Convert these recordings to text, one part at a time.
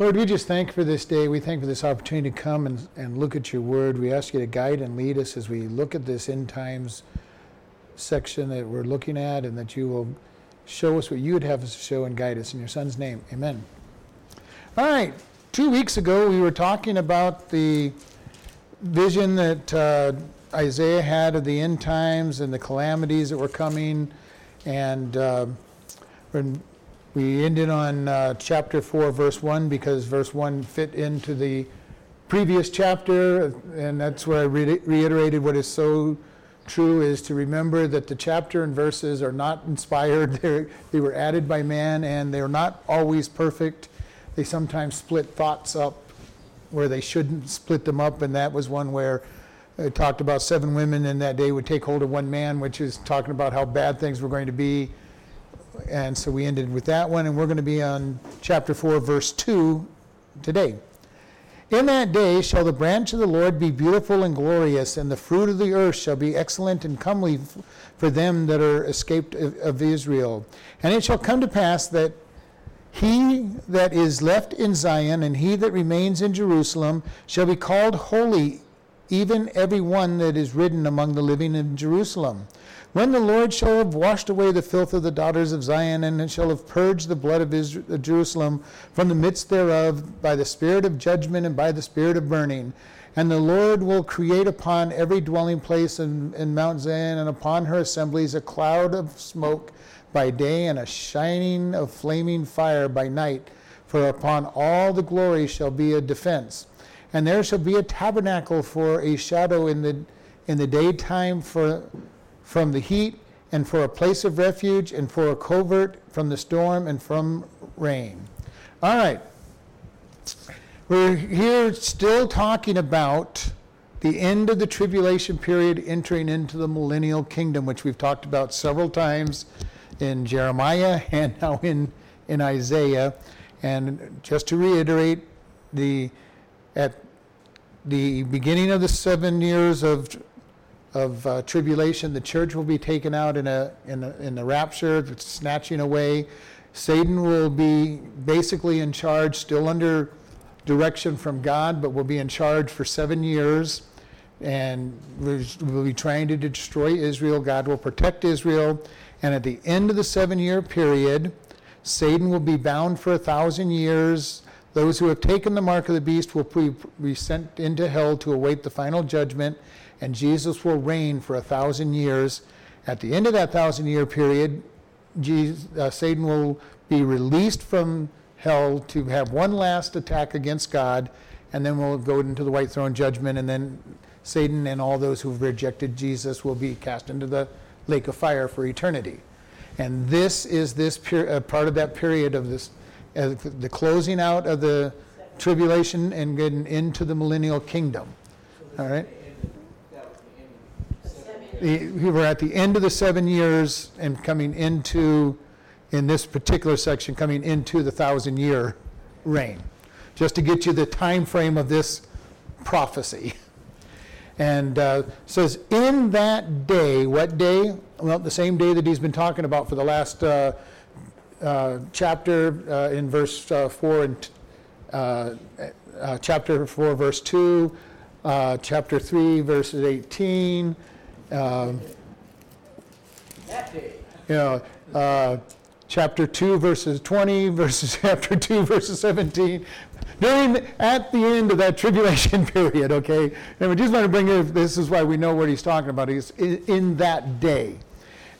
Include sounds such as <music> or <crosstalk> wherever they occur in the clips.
Lord, we just thank for this day. We thank for this opportunity to come and, and look at your word. We ask you to guide and lead us as we look at this end times section that we're looking at, and that you will show us what you would have us to show and guide us. In your son's name, amen. All right, two weeks ago we were talking about the vision that uh, Isaiah had of the end times and the calamities that were coming. And uh, when we ended on uh, chapter 4, verse 1, because verse 1 fit into the previous chapter. And that's where I re- reiterated what is so true is to remember that the chapter and verses are not inspired. <laughs> They're, they were added by man and they're not always perfect. They sometimes split thoughts up where they shouldn't split them up. And that was one where it talked about seven women in that day would take hold of one man, which is talking about how bad things were going to be. And so we ended with that one. And we're going to be on chapter 4, verse 2 today. In that day shall the branch of the Lord be beautiful and glorious, and the fruit of the earth shall be excellent and comely for them that are escaped of Israel. And it shall come to pass that he that is left in Zion and he that remains in Jerusalem shall be called holy, even every one that is written among the living in Jerusalem. When the Lord shall have washed away the filth of the daughters of Zion, and shall have purged the blood of Israel, Jerusalem from the midst thereof by the spirit of judgment and by the spirit of burning. And the Lord will create upon every dwelling place in, in Mount Zion and upon her assemblies a cloud of smoke by day and a shining of flaming fire by night. For upon all the glory shall be a defense. And there shall be a tabernacle for a shadow in the, in the daytime for from the heat, and for a place of refuge, and for a covert from the storm and from rain. All right. We're here still talking about the end of the tribulation period entering into the millennial kingdom, which we've talked about several times in Jeremiah <laughs> and now in, in Isaiah. And just to reiterate, the at the beginning of the seven years of of uh, tribulation. The church will be taken out in, a, in, a, in the rapture, snatching away. Satan will be basically in charge, still under direction from God, but will be in charge for seven years. And we'll be trying to destroy Israel. God will protect Israel. And at the end of the seven year period, Satan will be bound for a thousand years. Those who have taken the mark of the beast will be sent into hell to await the final judgment and Jesus will reign for a thousand years. At the end of that thousand year period, Jesus, uh, Satan will be released from hell to have one last attack against God, and then we'll go into the white throne judgment, and then Satan and all those who've rejected Jesus will be cast into the lake of fire for eternity. And this is this peri- uh, part of that period of this, uh, the closing out of the tribulation and getting into the millennial kingdom. All right we were at the end of the seven years and coming into, in this particular section, coming into the thousand year reign, just to get you the time frame of this prophecy. And uh, says, in that day, what day? Well, the same day that he's been talking about for the last uh, uh, chapter uh, in verse uh, 4 and uh, chapter 4, verse 2, chapter 3, verses 18. Um. You know, uh, chapter 2, verses 20, <laughs> verses chapter 2, verses 17. During, at the end of that tribulation <laughs> period, okay? And we just want to bring it, this is why we know what he's talking about. He's in, in that day.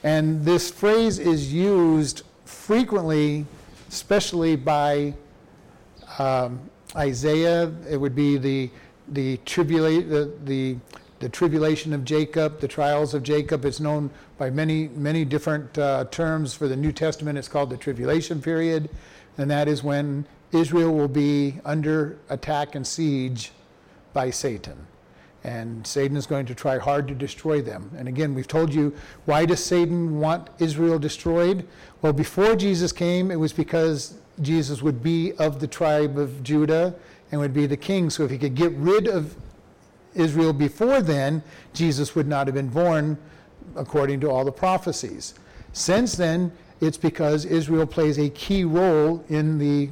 And this phrase is used frequently, especially by um, Isaiah. It would be the, the, tribula- the, the the tribulation of Jacob, the trials of Jacob. It's known by many, many different uh, terms. For the New Testament, it's called the tribulation period, and that is when Israel will be under attack and siege by Satan. And Satan is going to try hard to destroy them. And again, we've told you why does Satan want Israel destroyed? Well, before Jesus came, it was because Jesus would be of the tribe of Judah and would be the king. So if he could get rid of Israel before then, Jesus would not have been born according to all the prophecies. Since then, it's because Israel plays a key role in the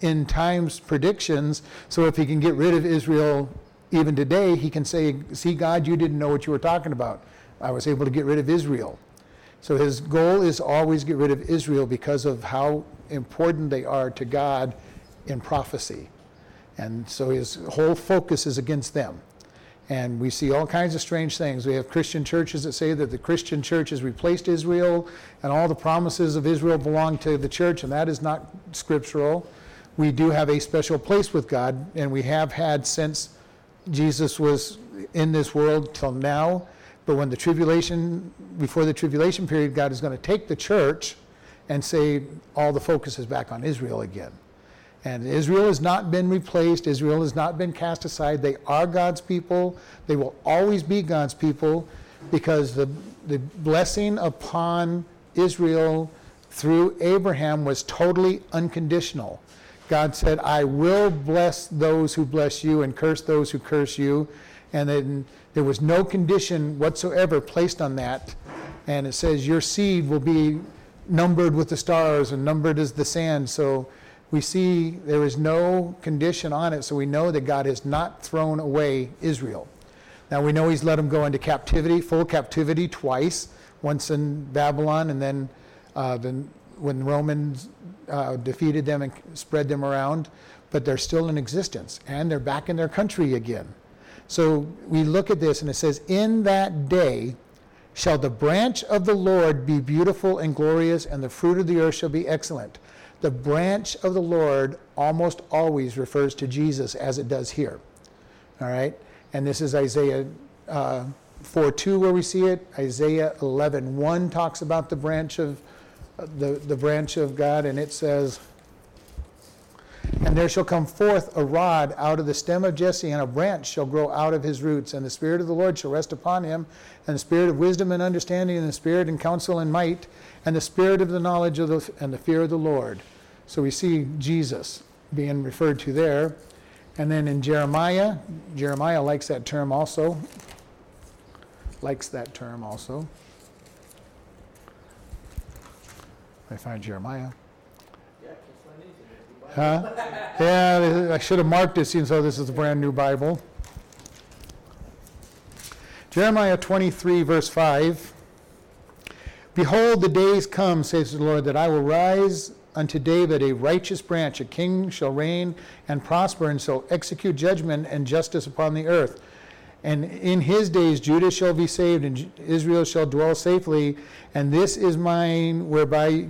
in times predictions. So if he can get rid of Israel even today, he can say, See, God, you didn't know what you were talking about. I was able to get rid of Israel. So his goal is always get rid of Israel because of how important they are to God in prophecy. And so his whole focus is against them. And we see all kinds of strange things. We have Christian churches that say that the Christian church has replaced Israel and all the promises of Israel belong to the church, and that is not scriptural. We do have a special place with God, and we have had since Jesus was in this world till now. But when the tribulation, before the tribulation period, God is going to take the church and say all the focus is back on Israel again. And Israel has not been replaced. Israel has not been cast aside. They are God's people. They will always be God's people because the, the blessing upon Israel through Abraham was totally unconditional. God said, I will bless those who bless you and curse those who curse you. And then there was no condition whatsoever placed on that. And it says, Your seed will be numbered with the stars and numbered as the sand. So we see there is no condition on it, so we know that God has not thrown away Israel. Now we know He's let them go into captivity, full captivity twice, once in Babylon, and then uh, the, when Romans uh, defeated them and spread them around. But they're still in existence, and they're back in their country again. So we look at this, and it says, "In that day." Shall the branch of the Lord be beautiful and glorious, and the fruit of the earth shall be excellent the branch of the Lord almost always refers to Jesus as it does here. All right? And this is Isaiah uh, 4 2 where we see it. Isaiah 11 1 talks about the branch of uh, the, the branch of God, and it says, and there shall come forth a rod out of the stem of Jesse, and a branch shall grow out of his roots. And the Spirit of the Lord shall rest upon him, and the Spirit of wisdom and understanding, and the Spirit and counsel and might, and the Spirit of the knowledge of the, and the fear of the Lord. So we see Jesus being referred to there. And then in Jeremiah, Jeremiah likes that term also. Likes that term also. I find Jeremiah. Huh? Yeah, I should have marked it, seeing so this is a brand new Bible. Jeremiah 23, verse 5. Behold, the days come, says the Lord, that I will rise unto David a righteous branch. A king shall reign and prosper, and shall execute judgment and justice upon the earth. And in his days Judah shall be saved, and Israel shall dwell safely. And this is mine, whereby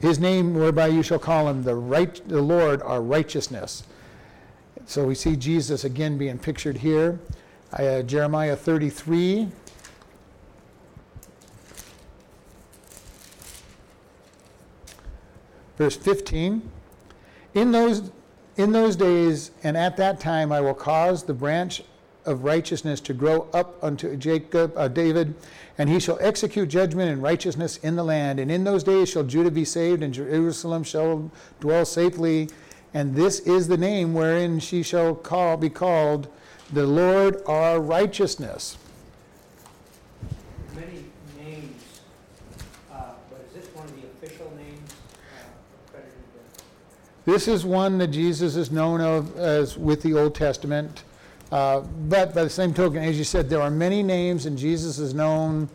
his name whereby you shall call him the right the Lord our righteousness. So we see Jesus again being pictured here. Uh, Jeremiah 33. Verse 15. In those, in those days and at that time I will cause the branch of righteousness to grow up unto Jacob, uh, David, and he shall execute judgment and righteousness in the land. And in those days shall Judah be saved, and Jerusalem shall dwell safely. And this is the name wherein she shall call, be called the Lord our righteousness. Many names, uh, but is this one of the official names uh. This is one that Jesus is known of as with the Old Testament. Uh, but by the same token, as you said, there are many names, and Jesus is known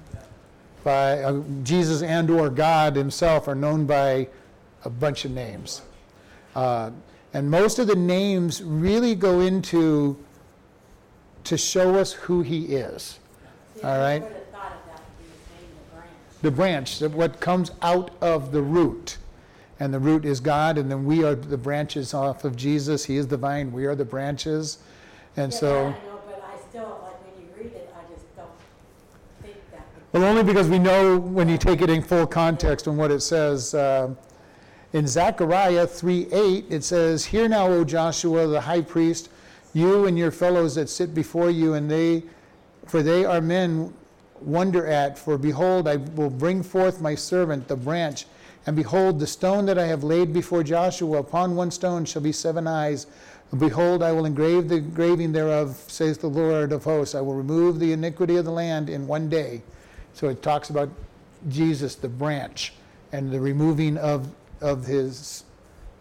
by uh, Jesus and or God Himself are known by a bunch of names, uh, and most of the names really go into to show us who He is. See, All right. would have thought of that to be saying the branch. The branch, that what comes out of the root, and the root is God, and then we are the branches off of Jesus. He is the vine. We are the branches, and Yeah, so. I know, but I still, like, when you read it, I just don't think that. Well, only because we know when you take it in full context and what it says. Uh, in Zechariah 3:8, it says, Hear now, O Joshua the high priest, you and your fellows that sit before you, and they, for they are men wonder at. For behold, I will bring forth my servant, the branch. And behold, the stone that I have laid before Joshua, upon one stone shall be seven eyes. Behold, I will engrave the engraving thereof, says the Lord of hosts. I will remove the iniquity of the land in one day. So it talks about Jesus, the branch, and the removing of, of his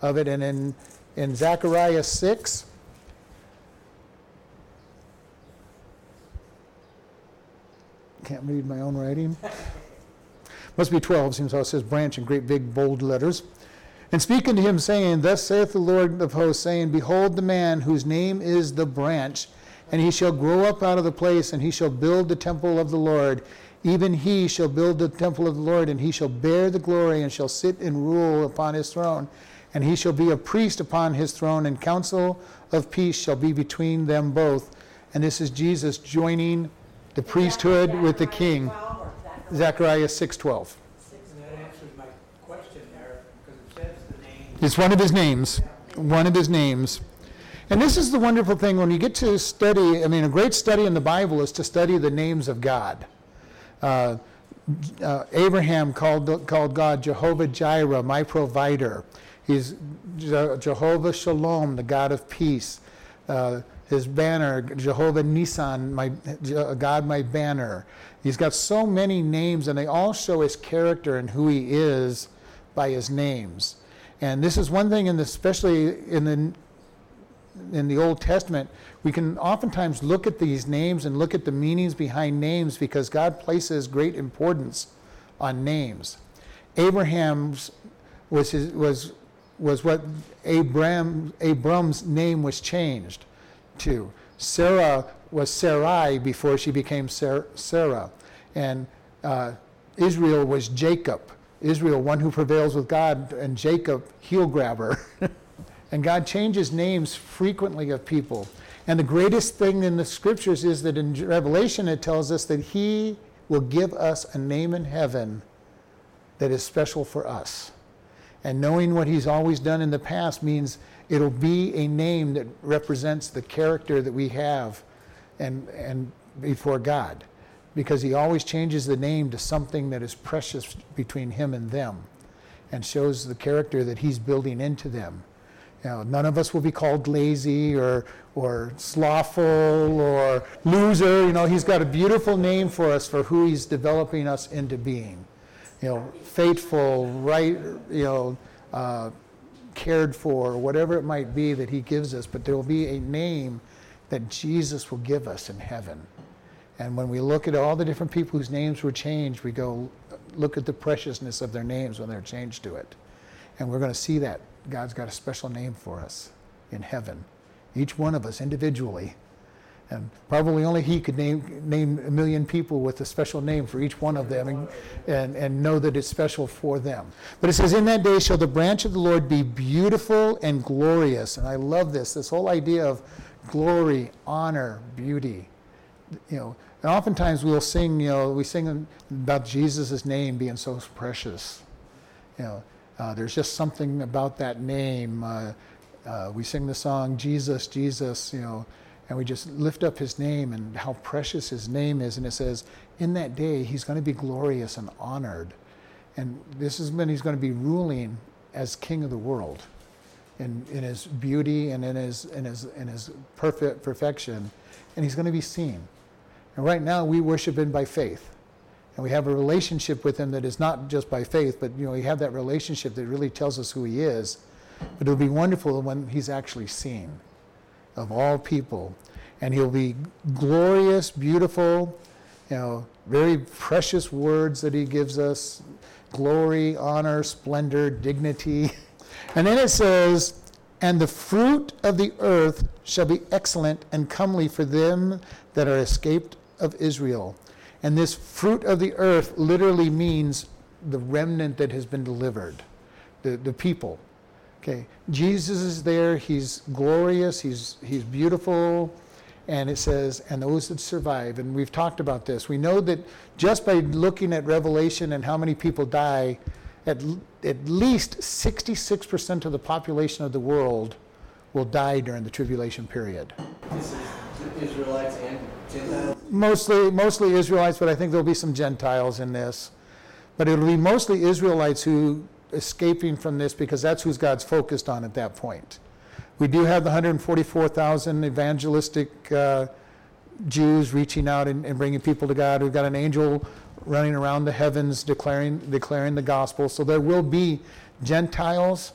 of it. And in in Zechariah 6. Can't read my own writing. <laughs> Must be 12, seems how it says branch in great big bold letters. And speaking to him, saying, Thus saith the Lord of hosts, saying, Behold the man whose name is the branch, and he shall grow up out of the place, and he shall build the temple of the Lord. Even he shall build the temple of the Lord, and he shall bear the glory, and shall sit and rule upon his throne. And he shall be a priest upon his throne, and counsel of peace shall be between them both. And this is Jesus joining the priesthood with the king. Zechariah 12 or Zechariah Zechariah 6:12. 6? And that answers my question there, because it says the name. It's one of his names. One of his names. And this is the wonderful thing when you get to study, I mean, a great study in the Bible is to study the names of God. Uh, uh, Abraham called, called God Jehovah Jireh, my provider. He's Je- Jehovah Shalom, the God of peace. Uh, his banner, Jehovah Nissi, my God, my banner. He's got so many names, and they all show his character and who he is by his names. And this is one thing, in the, especially in the in the Old Testament, we can oftentimes look at these names and look at the meanings behind names because God places great importance on names. Abraham's was his, was was what Abram Abram's name was changed to. Sarah was Sarai before she became Sarah, and uh, Israel was Jacob. Israel, one who prevails with God, and Jacob, heel grabber. <laughs> And God changes names frequently of people. And the greatest thing in the scriptures is that in Revelation it tells us that He will give us a name in heaven that is special for us. And knowing what He's always done in the past means it'll be a name that represents the character that we have and, and before God. Because He always changes the name to something that is precious between Him and them and shows the character that He's building into them. You know, none of us will be called lazy or, or slothful or loser. You know, he's got a beautiful name for us for who he's developing us into being. You know, faithful, right, you know, uh, cared for, whatever it might be that he gives us. But there will be a name that Jesus will give us in heaven. And when we look at all the different people whose names were changed, we go look at the preciousness of their names when they're changed to it. And we're going to see that God's got a special name for us in heaven, each one of us individually. And probably only He could name, name a million people with a special name for each one of them and, and, and know that it's special for them. But it says, In that day shall the branch of the Lord be beautiful and glorious. And I love this, this whole idea of glory, honor, beauty. You know, and oftentimes we'll sing, you know, we sing about Jesus' name being so precious. You know, uh, there's just something about that name. Uh, uh, we sing the song Jesus, Jesus, you know, and we just lift up his name and how precious his name is. And it says, in that day, he's going to be glorious and honored. And this is when he's going to be ruling as king of the world in, in his beauty and in his, in, his, in his perfect perfection. And he's going to be seen. And right now, we worship him by faith and we have a relationship with him that is not just by faith, but you know, we have that relationship that really tells us who he is. But it'll be wonderful when he's actually seen of all people. And he'll be glorious, beautiful, you know, very precious words that he gives us glory, honor, splendor, dignity. <laughs> And then it says, And the fruit of the earth shall be excellent and comely for them that are escaped of Israel. And this fruit of the earth literally means the remnant that has been delivered, the, the people. Okay, Jesus is there. He's glorious. He's, he's beautiful. And it says, and those that survive. And we've talked about this. We know that just by looking at Revelation and how many people die, at, at least 66% of the population of the world will die during the tribulation period. This is Israelites and Gentiles. Mostly, mostly Israelites, but I think there'll be some Gentiles in this. But it'll be mostly Israelites who escaping from this because that's who God's focused on at that point. We do have the 144,000 evangelistic uh, Jews reaching out and, and bringing people to God. We've got an angel running around the heavens declaring declaring the gospel. So there will be Gentiles,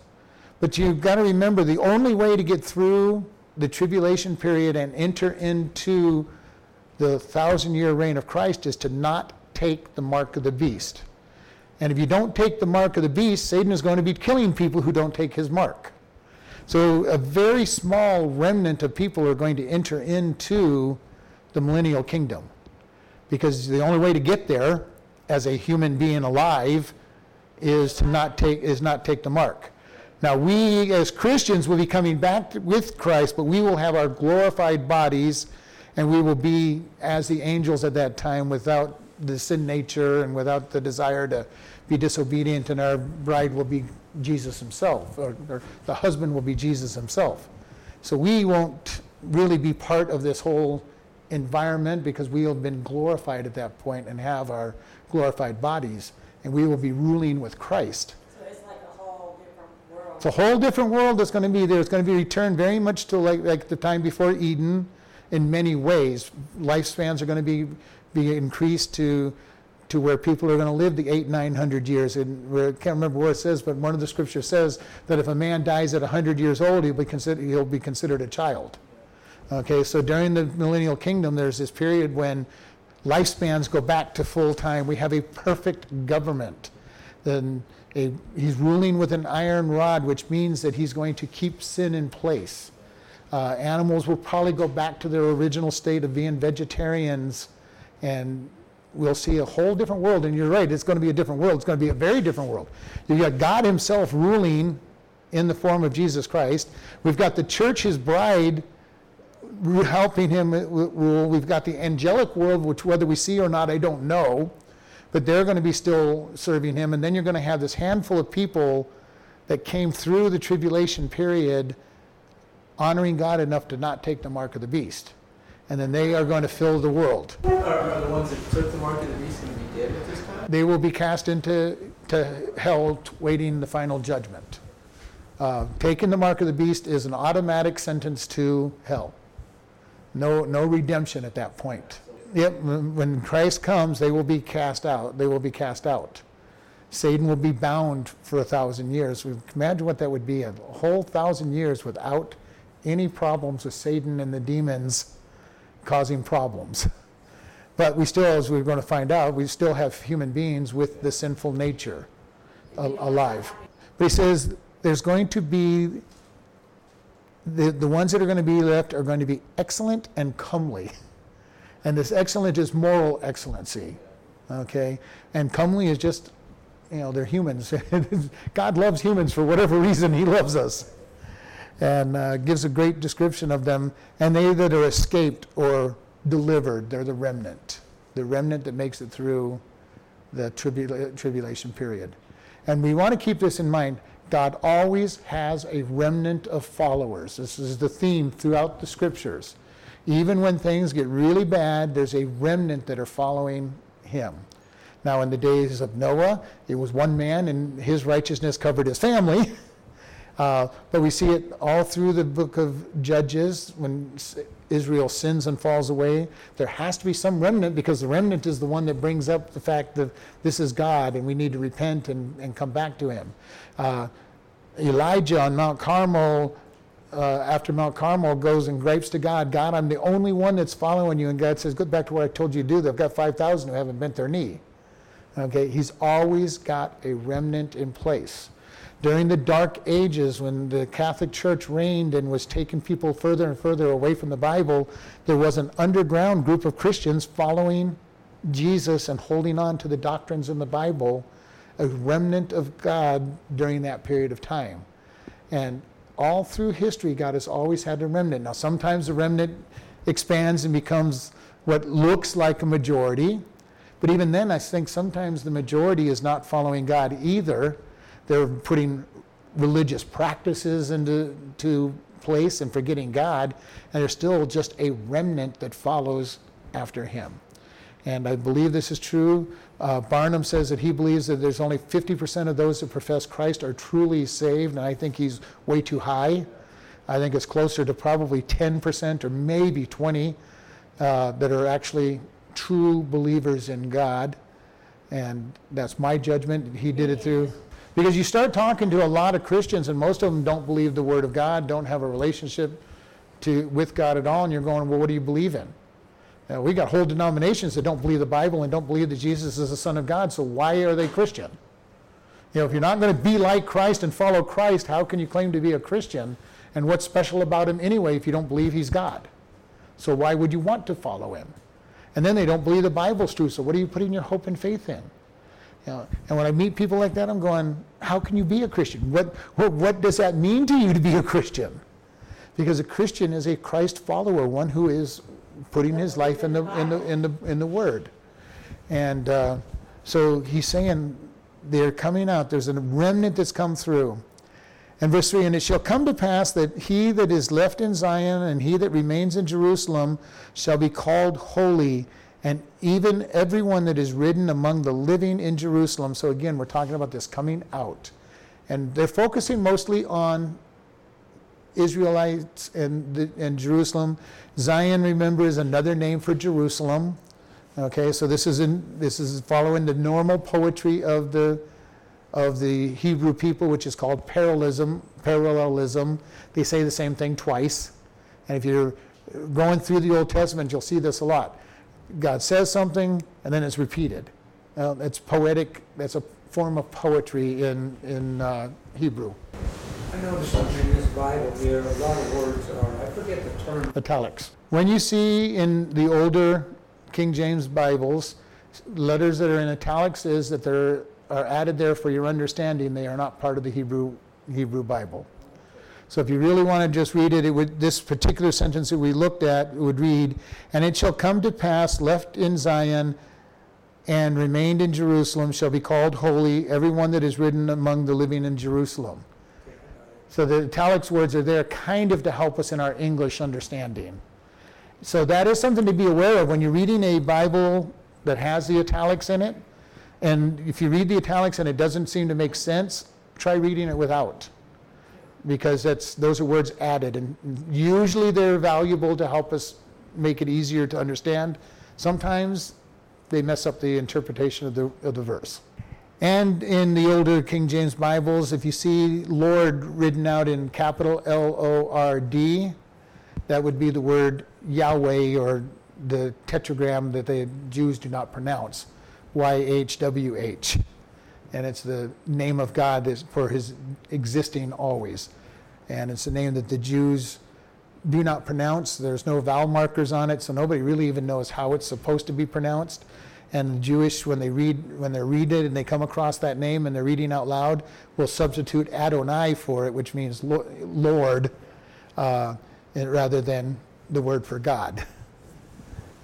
but But you've got to remember the only way to get through the tribulation period and enter into the thousand year reign of Christ is to not take the mark of the beast. And if you don't take the mark of the beast, Satan is going to be killing people who don't take his mark. So a very small remnant of people are going to enter into the millennial kingdom. Because the only way to get there as a human being alive is to not take is not take the mark. Now we as Christians will be coming back with Christ, but we will have our glorified bodies and we will be as the angels at that time without the sin nature and without the desire to be disobedient, and our bride will be Jesus himself, or, or the husband will be Jesus himself. So we won't really be part of this whole environment because we have been glorified at that point and have our glorified bodies, and we will be ruling with Christ. So it's like a whole different world. It's a whole different world that's going to be there. It's going to be returned very much to like, like the time before Eden in many ways. Lifespans are going to be, be increased to, to where people are going to live the eight, nine hundred years. And I can't remember where it says, but one of the scriptures says that if a man dies at 100 years old, he'll be, consider, he'll be considered a child. Okay, so during the millennial kingdom, there's this period when lifespans go back to full time. We have a perfect government. Then he's ruling with an iron rod, which means that he's going to keep sin in place. Uh, animals will probably go back to their original state of being vegetarians, and we'll see a whole different world. And you're right, it's going to be a different world. It's going to be a very different world. You've got God Himself ruling in the form of Jesus Christ. We've got the church, His bride, helping Him uh, rule. We've got the angelic world, which whether we see or not, I don't know, but they're going to be still serving Him. And then you're going to have this handful of people that came through the tribulation period honoring God enough to not take the mark of the beast. And then they are going to fill the world. Are, the ones that took the mark of the beast going to be dead at this time? They will be cast into to hell t- waiting the final judgment. Uh, taking the mark of the beast is an automatic sentence to hell. No, no redemption at that point. Yep, when when Christ comes, they will be cast out. They will be cast out. Satan will be bound for a thousand years. Imagine what that would be a whole thousand years without any problems with Satan and the demons causing problems. But we still, as we're going to find out, we still have human beings with the sinful nature alive. But he says there's going to be, the, the ones that are going to be left are going to be excellent and comely. And this excellent is moral excellency. Okay? And comely is just, you know, they're humans. <laughs> God loves humans for whatever reason, He loves us. And uh, gives a great description of them. And they that are escaped or delivered, they're the remnant. The remnant that makes it through the tribula- tribulation period. And we want to keep this in mind. God always has a remnant of followers. This is the theme throughout the scriptures. Even when things get really bad, there's a remnant that are following him. Now, in the days of Noah, it was one man, and his righteousness covered his family. <laughs> Uh, but we see it all through the book of Judges when Israel sins and falls away. There has to be some remnant because the remnant is the one that brings up the fact that this is God and we need to repent and, and come back to Him. Uh, Elijah on Mount Carmel, uh, after Mount Carmel, goes and gripes to God God, I'm the only one that's following you. And God says, Go back to what I told you to do. They've got 5,000 who haven't bent their knee. Okay, He's always got a remnant in place. During the Dark Ages, when the Catholic Church reigned and was taking people further and further away from the Bible, there was an underground group of Christians following Jesus and holding on to the doctrines in the Bible, a remnant of God during that period of time. And all through history, God has always had a remnant. Now, sometimes the remnant expands and becomes what looks like a majority, but even then, I think sometimes the majority is not following God either. They're putting religious practices into to place and forgetting God, and there's still just a remnant that follows after Him. And I believe this is true. Uh, Barna says that he believes that there's only 50% of those that profess Christ are truly saved, and I think he's way too high. I think it's closer to probably 10% or maybe 20 uh, that are actually true believers in God. And that's my judgment. He did it through Because you start talking to a lot of Christians, and most of them don't believe the Word of God, don't have a relationship to, with God at all, and you're going, well, what do you believe in? Now, we got whole denominations that don't believe the Bible and don't believe that Jesus is the Son of God, so why are they Christian? You know, if you're not going to be like Christ and follow Christ, how can you claim to be a Christian? And what's special about him anyway if you don't believe he's God? So why would you want to follow him? And then they don't believe the Bible's true, so what are you putting your hope and faith in? You know, and when I meet people like that, I'm going, how can you be a Christian? What, what, what does that mean to you to be a Christian? Because a Christian is a Christ follower, one who is putting his life in the, in the, in the, in the Word. And uh, so he's saying they're coming out. There's a remnant that's come through. And verse 3 And it shall come to pass that he that is left in Zion and he that remains in Jerusalem shall be called holy, and even everyone that is written among the living in Jerusalem. So again, we're talking about this coming out. And they're focusing mostly on Israelites and, the, and Jerusalem. Zion, remember, is another name for Jerusalem. Okay, so this is in, this is following the normal poetry of the of the Hebrew people, which is called parallelism. Parallelism. They say the same thing twice, and if you're going through the Old Testament, you'll see this a lot. God says something, and then it's repeated. Uh, it's poetic. That's a form of poetry in in uh, Hebrew. I noticed something in this Bible here, a lot of words are, I forget the term. Italics. When you see in the older King James Bibles letters that are in italics, is that they're are added there for your understanding. They are not part of the Hebrew Hebrew Bible. So if you really want to just read it, it would this particular sentence that we looked at would read, "And it shall come to pass, left in Zion." And remained in Jerusalem shall be called holy, everyone that is written among the living in Jerusalem. So the italics words are there kind of to help us in our English understanding. So that is something to be aware of when you're reading a Bible that has the italics in it. And if you read the italics and it doesn't seem to make sense, try reading it without. Because that's, those are words added. And usually they're valuable to help us make it easier to understand. Sometimes they mess up the interpretation of the, of the verse. And in the older King James Bibles, if you see Lord written out in capital L O R D, that would be the word Yahweh or the tetragram that the Jews do not pronounce, Y H W H. And it's the name of God that's for his existing always. And it's a name that the Jews do not pronounce. There's no vowel markers on it, so nobody really even knows how it's supposed to be pronounced. And the Jewish, when they read when they read it and they come across that name and they're reading out loud, will substitute Adonai for it, which means Lord, uh, rather than the word for God.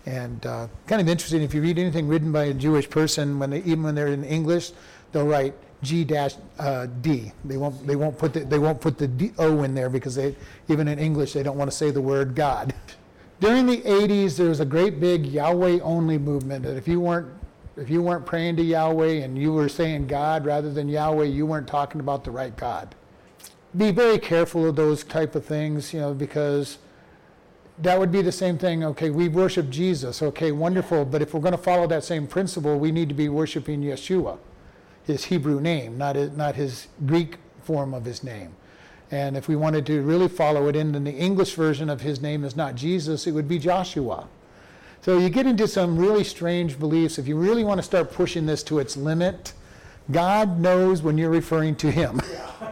And uh, kind of interesting, if you read anything written by a Jewish person, when they, even when they're in English, they'll write G dash uh, D. They won't they won't put the, they won't put the D, O in there because they even in English they don't want to say the word God. During the 80s, there was a great big Yahweh only movement that if you weren't if you weren't praying to Yahweh and you were saying God rather than Yahweh, you weren't talking about the right God. Be very careful of those type of things, you know, because that would be the same thing. Okay, we worship Jesus. Okay, wonderful. But if we're going to follow that same principle, we need to be worshiping Yeshua, his Hebrew name, not his, not his Greek form of his name. And if we wanted to really follow it in, then the English version of his name is not Jesus, it would be Joshua. So you get into some really strange beliefs. If you really want to start pushing this to its limit, God knows when you're referring to him.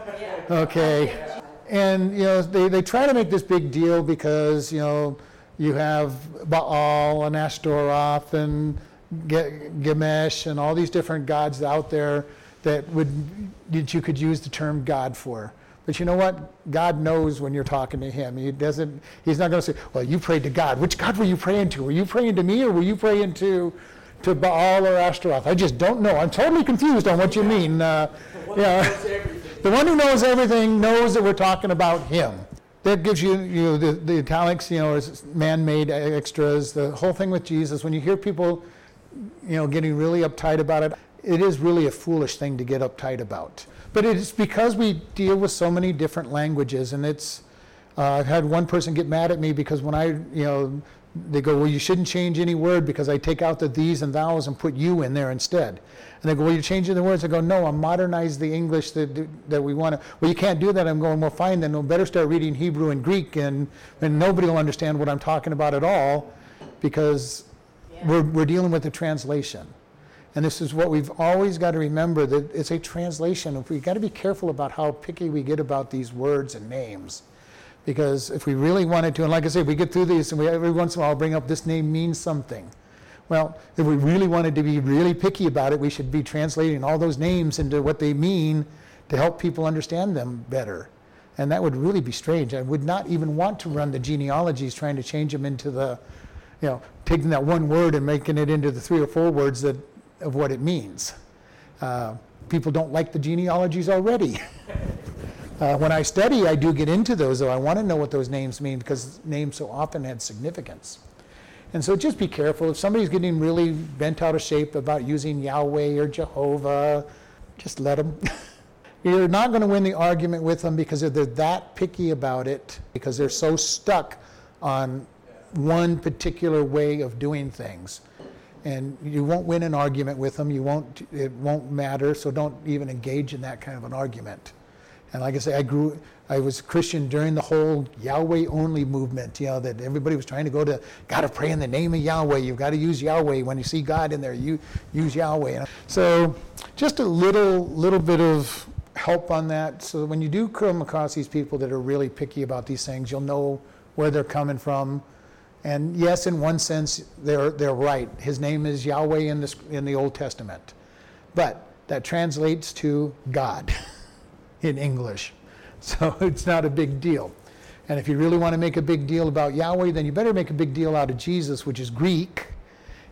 <laughs> okay. And you know, they, they try to make this big deal because, you know, you have Baal and Ashtaroth and Chemosh and all these different gods out there that would that you could use the term God for. But you know what? God knows when you're talking to him. He doesn't. He's not going to say, "Well, you prayed to God. Which God were you praying to? Were you praying to me, or were you praying to, to Baal or Ashtaroth? I just don't know. I'm totally confused on what you mean. Uh, yeah, the one who knows everything knows that we're talking about him. That gives you, you know, the, the italics, you know, is man-made extras. The whole thing with Jesus. When you hear people, you know, getting really uptight about it, it is really a foolish thing to get uptight about. But it's because we deal with so many different languages, and it's. Uh, I've had one person get mad at me because when I, you know, they go, well, you shouldn't change any word because I take out the these and thous and put you in there instead. And they go, well, you're changing the words. I go, no, I'm modernize the English that, that we want to. Well, you can't do that. I'm going, well, fine, then we'll better start reading Hebrew and Greek, and, and nobody will understand what I'm talking about at all because We're, we're dealing with a translation. And this is what we've always got to remember that it's a translation. We've got to be careful about how picky we get about these words and names. Because if we really wanted to, and like I say, we get through these and we every once in a while bring up this name means something. Well, if we really wanted to be really picky about it, we should be translating all those names into what they mean to help people understand them better. And that would really be strange. I would not even want to run the genealogies trying to change them into the, you know, taking that one word and making it into the three or four words that, of what it means. Uh, people don't like the genealogies already. <laughs> Uh, when I study, I do get into those, though. I want to know what those names mean because names so often had significance. And so just be careful. If somebody's getting really bent out of shape about using Yahweh or Jehovah, just let them. <laughs> You're not going to win the argument with them because they're that picky about it, because they're so stuck on one particular way of doing things. And you won't win an argument with them. You won't, it won't matter. So don't even engage in that kind of an argument. And like I say, I grew, I was Christian during the whole Yahweh only movement, you know, that everybody was trying to go to, got to pray in the name of Yahweh. You've got to use Yahweh. When you see God in there, you use Yahweh. So just a little, little bit of help on that. So when you do come across these people that are really picky about these things, you'll know where they're coming from. And yes, in one sense, they're, they're right. His name is Yahweh in the, in the Old Testament. But that translates to God. <laughs> in English. So <laughs> it's not a big deal. And if you really want to make a big deal about Yahweh, then you better make a big deal out of Jesus, which is Greek,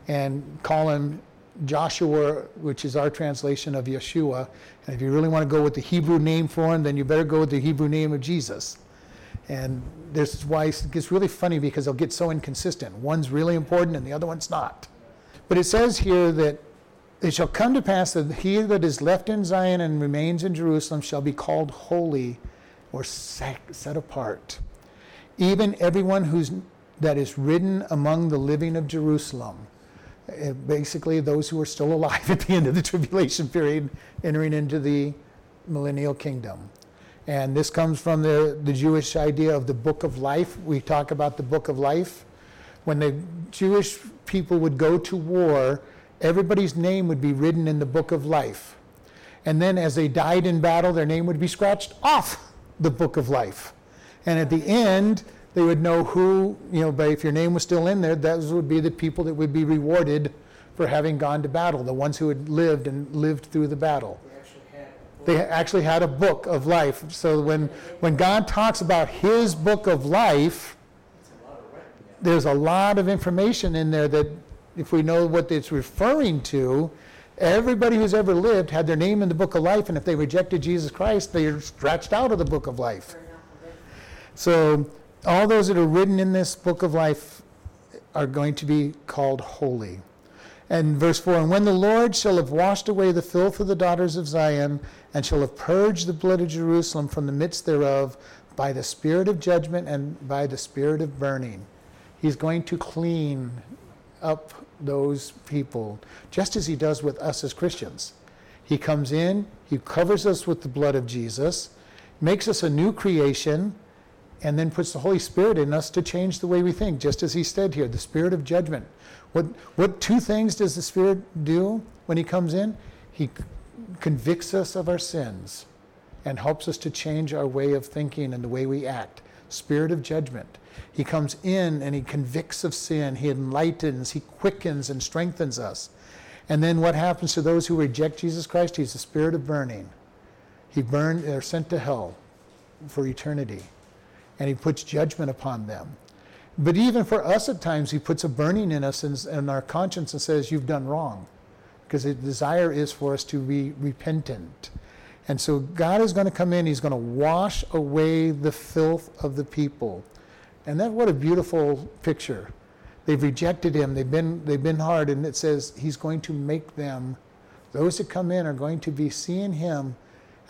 and call him Joshua, which is our translation of Yeshua. And if you really want to go with the Hebrew name for him, then you better go with the Hebrew name of Jesus. And this is why it gets really funny because they'll get so inconsistent. One's really important and the other one's not. But it says here that it shall come to pass that he that is left in Zion and remains in Jerusalem shall be called holy or set, apart. Even everyone who's, that is written among the living of Jerusalem. Uh, Basically, those who are still alive <laughs> at the end of the tribulation period, entering into the millennial kingdom. And this comes from the, the Jewish idea of the book of life. We talk about the book of life. When the Jewish people would go to war, everybody's name would be written in the book of life. And then as they died in battle, their name would be scratched off the book of life. And at the end, they would know who, you know, but if your name was still in there, those would be the people that would be rewarded for having gone to battle, the ones who had lived and lived through the battle. They actually had. a book. Of life. So when, when God talks about his book of life, there's a lot of information in there that if we know what it's referring to, everybody who's ever lived had their name in the book of life, and if they rejected Jesus Christ, they are scratched out of the book of life. So all those that are written in this book of life are going to be called holy. And verse 4 And when the Lord shall have washed away the filth of the daughters of Zion, and shall have purged the blood of Jerusalem from the midst thereof by the spirit of judgment and by the spirit of burning, he's going to clean up those people, just as he does with us as Christians. He comes in, he covers us with the blood of Jesus, makes us a new creation, and then puts the Holy Spirit in us to change the way we think, just as he said here, the spirit of judgment. What, what two things does the Spirit do when he comes in? He convicts us of our sins and helps us to change our way of thinking and the way we act. Spirit of judgment. He comes in and he convicts of sin, he enlightens, he quickens and strengthens us. And then what happens to those who reject Jesus Christ? He's the spirit of burning. He burned, they're sent to hell for eternity. And he puts judgment upon them. But even for us at times, he puts a burning in us and in our conscience and says, You've done wrong. Because the desire is for us to be repentant. And so God is going to come in, he's going to wash away the filth of the people. And that what a beautiful picture. They've rejected him, they've been they've been hard, and it says he's going to make them, those that come in are going to be seeing him,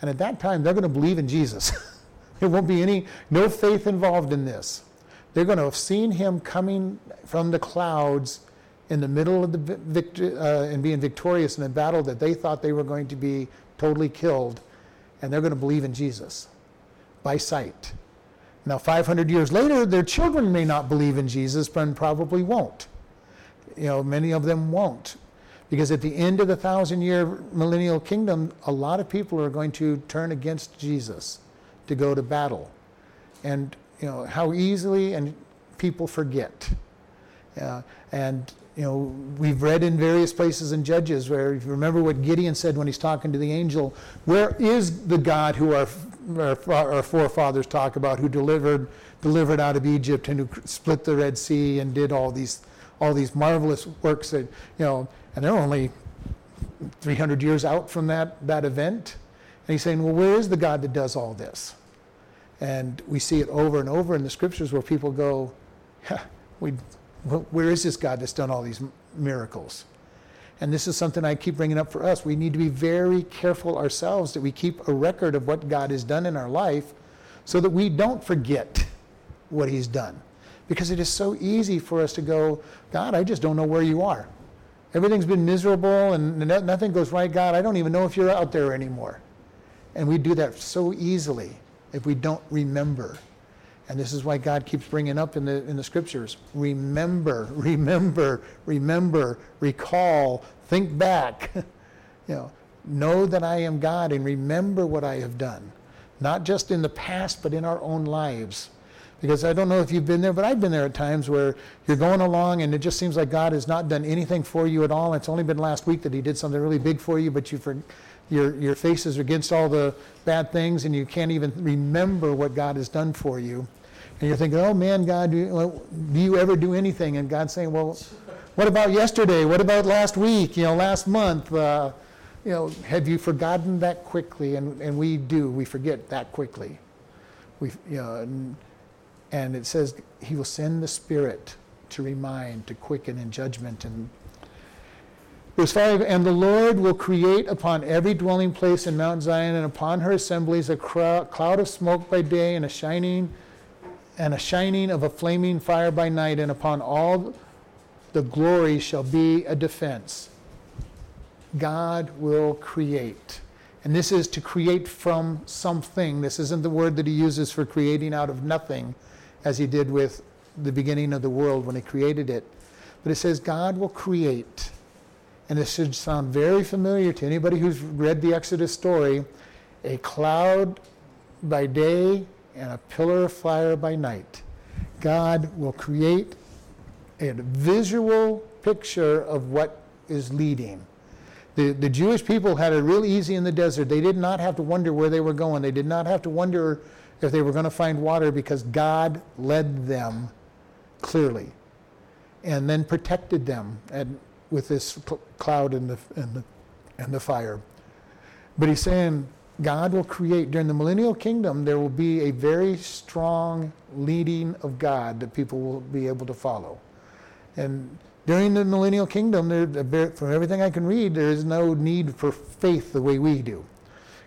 and at that time they're going to believe in Jesus. <laughs> there won't be any no faith involved in this. They're going to have seen him coming from the clouds in the middle of the vi- victory uh, and being victorious in a battle that they thought they were going to be totally killed, and they're going to believe in Jesus by sight. Now, 500 years later, their children may not believe in Jesus, but probably won't. You know, many of them won't. Because at the end of the thousand year millennial kingdom, a lot of people are going to turn against Jesus to go to battle. And, you know, how easily and people forget. Uh, and, you know, we've read in various places in Judges where, if you remember what Gideon said when he's talking to the angel, where is the God who our, our, our forefathers talk about, who delivered, delivered out of Egypt and who split the Red Sea and did all these, all these marvelous works that, you know, and they're only 300 years out from that, that event. And he's saying, well, where is the God that does all this? And we see it over and over in the scriptures where people go, <laughs> "Yeah, we, where is this God that's done all these miracles? And this is something I keep bringing up for us. We need to be very careful ourselves that we keep a record of what God has done in our life so that we don't forget what He's done. Because it is so easy for us to go, God, I just don't know where you are. Everything's been miserable and nothing goes right. God, I don't even know if you're out there anymore. And we do that so easily if we don't remember. And this is why God keeps bringing up in the, in the scriptures remember, <laughs> remember, remember, recall, think back. <laughs> you know, know that I am God and remember what I have done. Not just in the past, but in our own lives. Because I don't know if you've been there, but I've been there at times where you're going along and it just seems like God has not done anything for you at all. It's only been last week that He did something really big for you, but you for, your, your face is against all the bad things and you can't even remember what God has done for you. And you're thinking, oh man, God, do you, do you ever do anything? And God's saying, well, what about yesterday? What about last week? You know, last month? Uh, you know, have you forgotten that quickly? And, and we do, we forget that quickly. We, you know, and, and it says he will send the Spirit to remind, to quicken in judgment. And verse 5 And the Lord will create upon every dwelling place in Mount Zion and upon her assemblies a cloud of smoke by day and a shining and a shining of a flaming fire by night, and upon all the glory shall be a defense. God will create. And this is to create from something. This isn't the word that he uses for creating out of nothing, as he did with the beginning of the world when he created it. But it says God will create. And this should sound very familiar to anybody who's read the Exodus story a cloud by day and a pillar of fire by night. God will create a visual picture of what is leading. The, the Jewish people had it real easy in the desert. They did not have to wonder where they were going. They did not have to wonder if they were going to find water because God led them clearly and then protected them with this cl- cloud and the, and, the, and the fire. But he's saying God will create, during the millennial kingdom, there will be a very strong leading of God that people will be able to follow. And during the millennial kingdom, there, from everything I can read, there is no need for faith the way we do.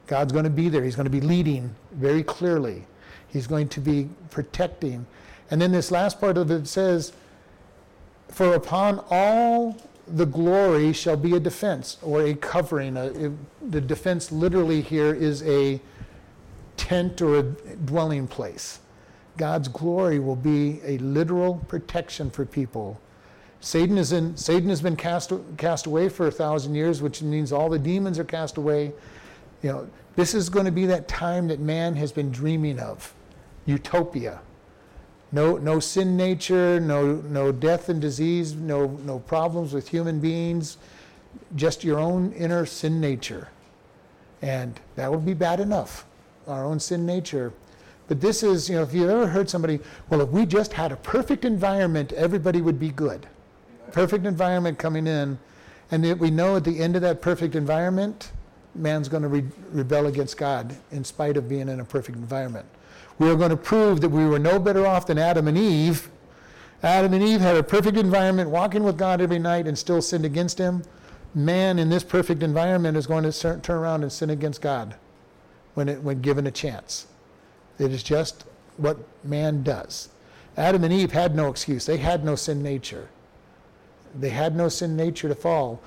God's going to be there. He's going to be leading very clearly. He's going to be protecting. And then this last part of it says, For upon all the glory shall be a defense or a covering. Uh, a, it- the defense literally here is a tent or a dwelling place. God's glory will be a literal protection for people. Satan is in. Satan has been cast cast away for a thousand years, which means all the demons are cast away. You know, this is going to be that time that man has been dreaming of, utopia. No, no sin nature, no, no death and disease, no, no problems with human beings, just your own inner sin nature. And that would be bad enough, our own sin nature. But this is, you know, if you've ever heard somebody, well, if we just had a perfect environment, everybody would be good. Perfect environment coming in. And we know at the end of that perfect environment, man's going to re- rebel against God in spite of being in a perfect environment. We are going to prove that we were no better off than Adam and Eve. Adam and Eve had a perfect environment, walking with God every night, and still sinned against Him. Man in this perfect environment is going to turn around and sin against God when, it, when given a chance. It is just what man does. Adam and Eve had no excuse. They had no sin nature. They had no sin nature to fall.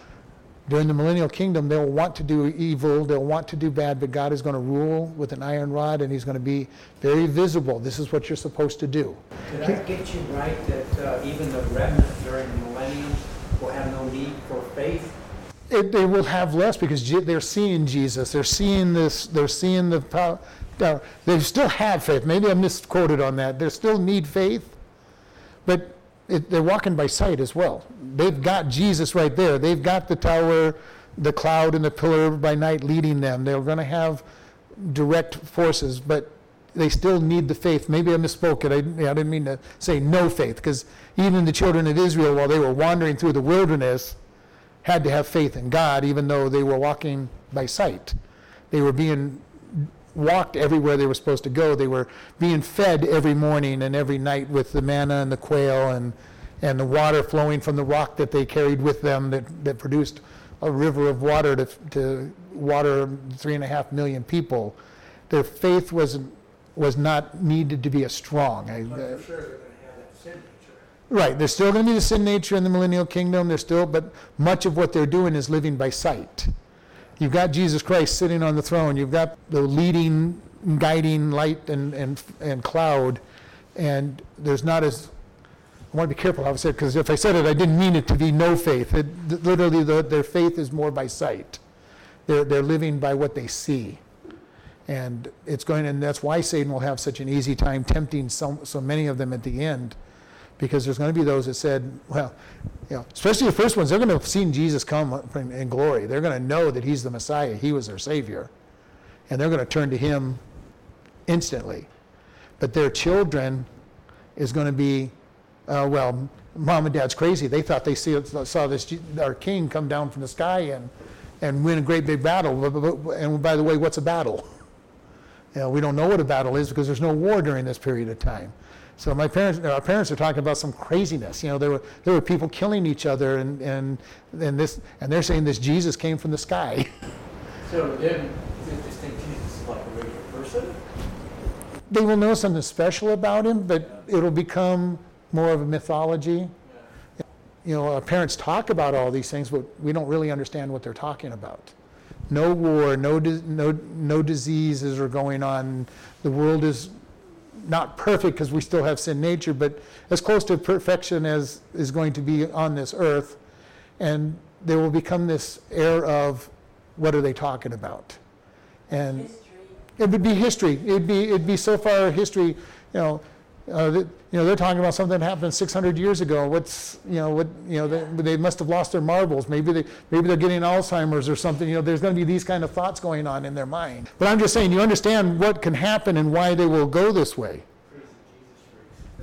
During the millennial kingdom, they'll want to do evil, they'll want to do bad, but God is going to rule with an iron rod and He's going to be very visible. This is what you're supposed to do. Did I get you right that uh, even the remnant during the millennium will have no need for faith? It, they will have less because they're seeing Jesus. They're seeing this. They're seeing the power. Now, they still have faith. Maybe I misquoted on that. They still need faith, but it, they're walking by sight as well. They've got Jesus right there. They've got the tower, the cloud, and the pillar by night leading them. They're going to have direct forces, but they still need the faith. Maybe I misspoke it. I, I didn't mean to say no faith, because even the children of Israel, while they were wandering through the wilderness, had to have faith in God, even though they were walking by sight. They were being walked everywhere they were supposed to go. They were being fed every morning and every night with the manna and the quail and, and the water flowing from the rock that they carried with them that, that produced a river of water to, to water three and a half million people. Their faith was, was not needed to be as strong. I- But for sure, they're going to have that sin nature. Right, there's still going to be the sin nature in the millennial kingdom. There's still, but much of what they're doing is living by sight. You've got Jesus Christ sitting on the throne. You've got the leading, guiding light and, and, and cloud. And there's not as, I want to be careful how I said, because if I said it, I didn't mean it to be no faith. It, literally, the, their faith is more by sight. They're, they're living by what they see. And it's going, and that's why Satan will have such an easy time tempting so, so many of them at the end because there's going to be those that said, well, you know, especially the first ones, they're going to have seen Jesus come in glory. They're going to know that he's the Messiah, he was their Savior, and they're going to turn to him instantly. But their children is going to be, uh, well, mom and dad's crazy. They thought they see, saw this our King come down from the sky and and win a great big battle. And by the way, what's a battle? <laughs> You know, we don't know what a battle is because there's no war during this period of time. So my parents, our parents are talking about some craziness. You know, there were there were people killing each other, and and and this, and they're saying this Jesus came from the sky. <laughs> So then, they just think Jesus is like a regular person? they will know something special about him, but it'll become more of a mythology. You know, our parents talk about all these things, but we don't really understand what they're talking about. No war, no no no diseases are going on. The world is not perfect because we still have sin nature, but as close to perfection as is going to be on this earth. And there will become this air of what are they talking about? And History. it would be history. It'd be, it'd be so far history, you know, uh, you know, they're talking about something that happened 600 years ago. What's, you know, what, you know, they, they must have lost their marbles. Maybe they, maybe they're getting Alzheimer's or something. You know, there's going to be these kind of thoughts going on in their mind. But I'm just saying, you understand what can happen and why they will go this way.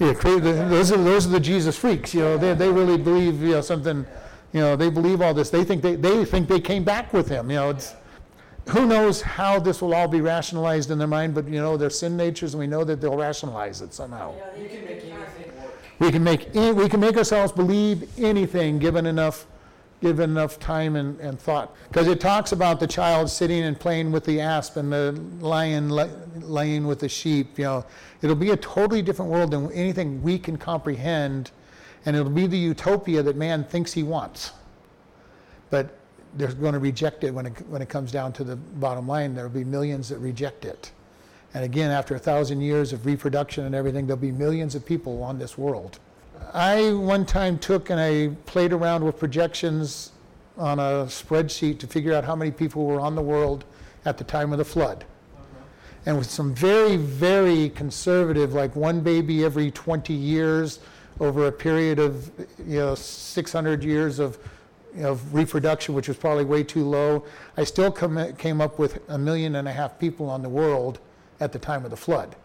Yeah, those are, those are the Jesus freaks, you know, they, they really believe, you know, something, you know, they believe all this. They think they, they think they came back with him, you know, it's, who knows how this will all be rationalized in their mind, but you know, their sin natures, and we know that they'll rationalize it somehow. You know, they You can can make anything work. We can make, any- we can make ourselves believe anything, given enough, given enough time and, and thought. Because it talks about the child sitting and playing with the asp and the lion li- laying with the sheep, you know. It'll be a totally different world than anything we can comprehend, and it'll be the utopia that man thinks he wants. But they're going to reject it when it, when it comes down to the bottom line. There'll be millions that reject it. And again, after a thousand years of reproduction and everything, there'll be millions of people on this world. I one time took and I played around with projections on a spreadsheet to figure out how many people were on the world at the time of the flood. And with some very, very conservative, like one baby every 20 years over a period of, you know, 600 years of, of reproduction, which was probably way too low, I still come, came up with a million and a half people on the world at the time of the flood.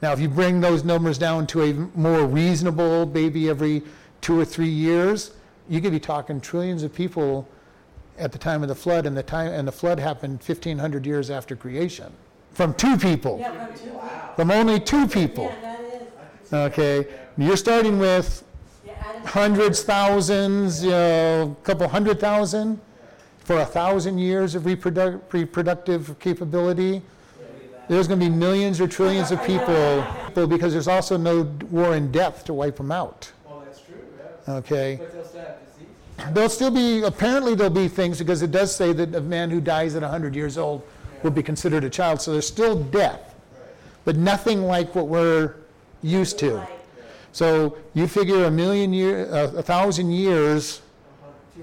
Now, if you bring those numbers down to a more reasonable baby every two or three years, you could be talking trillions of people at the time of the flood, and the time and the flood happened 1,500 years after creation, from two people, Yeah, from two. from only two people. Yeah. Okay, you're starting with hundreds, thousands, you know, a couple hundred thousand for a thousand years of reproduc- reproductive capability. There's going to be millions or trillions of people people because there's also no war and death to wipe them out. Well, that's true, yeah. Okay? But they'll still have disease. There'll still be, apparently, there'll be things because it does say that a man who dies at 100 years old will be considered a child. So there's still death, Right. but nothing like what we're used to. So you figure a million year, a, a thousand years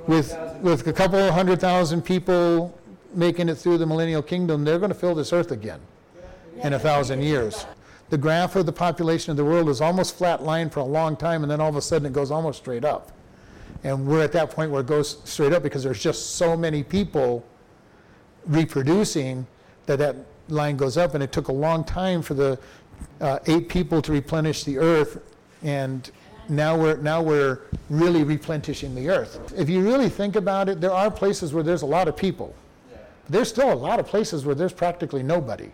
with, with a couple hundred thousand people making it through the millennial kingdom, they're going to fill this earth again in a thousand years. The graph of the population of the world is almost flat line for a long time, and then all of a sudden it goes almost straight up. And we're at that point where it goes straight up because there's just so many people reproducing that that line goes up. And it took a long time for the uh, eight people to replenish the earth, and now we're now we're really replenishing the earth. If you really think about it, there are places where there's a lot of people. There's still a lot of places where there's practically nobody.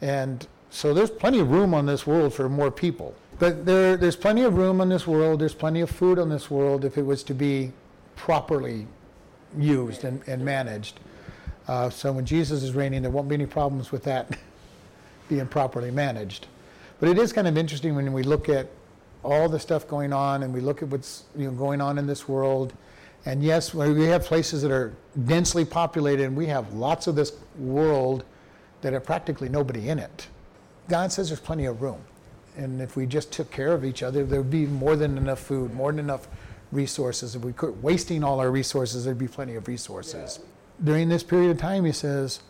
And so there's plenty of room on this world for more people. But there, there's plenty of room on this world, there's plenty of food on this world if it was to be properly used and, and managed. Uh, so when Jesus is reigning, there won't be any problems with that <laughs> being properly managed. But it is kind of interesting when we look at all the stuff going on and we look at what's you know, going on in this world. And yes, we have places that are densely populated and we have lots of this world that have practically nobody in it. God says there's plenty of room. And if we just took care of each other, there would be more than enough food, more than enough resources. If we quit wasting all our resources, there'd be plenty of resources. During this period of time, he says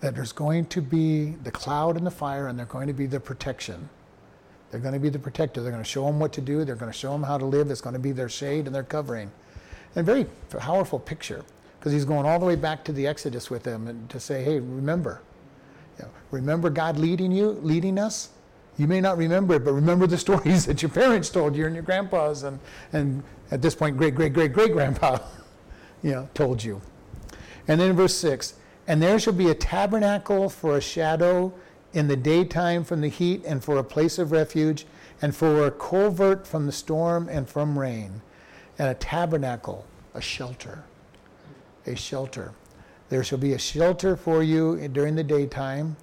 that there's going to be the cloud and the fire, and they're going to be the protection. They're going to be the protector. They're going to show them what to do. They're going to show them how to live. It's going to be their shade and their covering. And a very powerful picture because he's going all the way back to the Exodus with them and to say, hey, remember, you know, remember God leading you, leading us? You may not remember it, but remember the <laughs> stories that your parents told you and your grandpas and, and at this point, great, great, great, great grandpa, <laughs> you know, told you. And then verse 6, and there shall be a tabernacle for a shadow in the daytime from the heat and for a place of refuge and for a covert from the storm and from rain. And a tabernacle, a shelter, a shelter. There shall be a shelter for you during the daytime,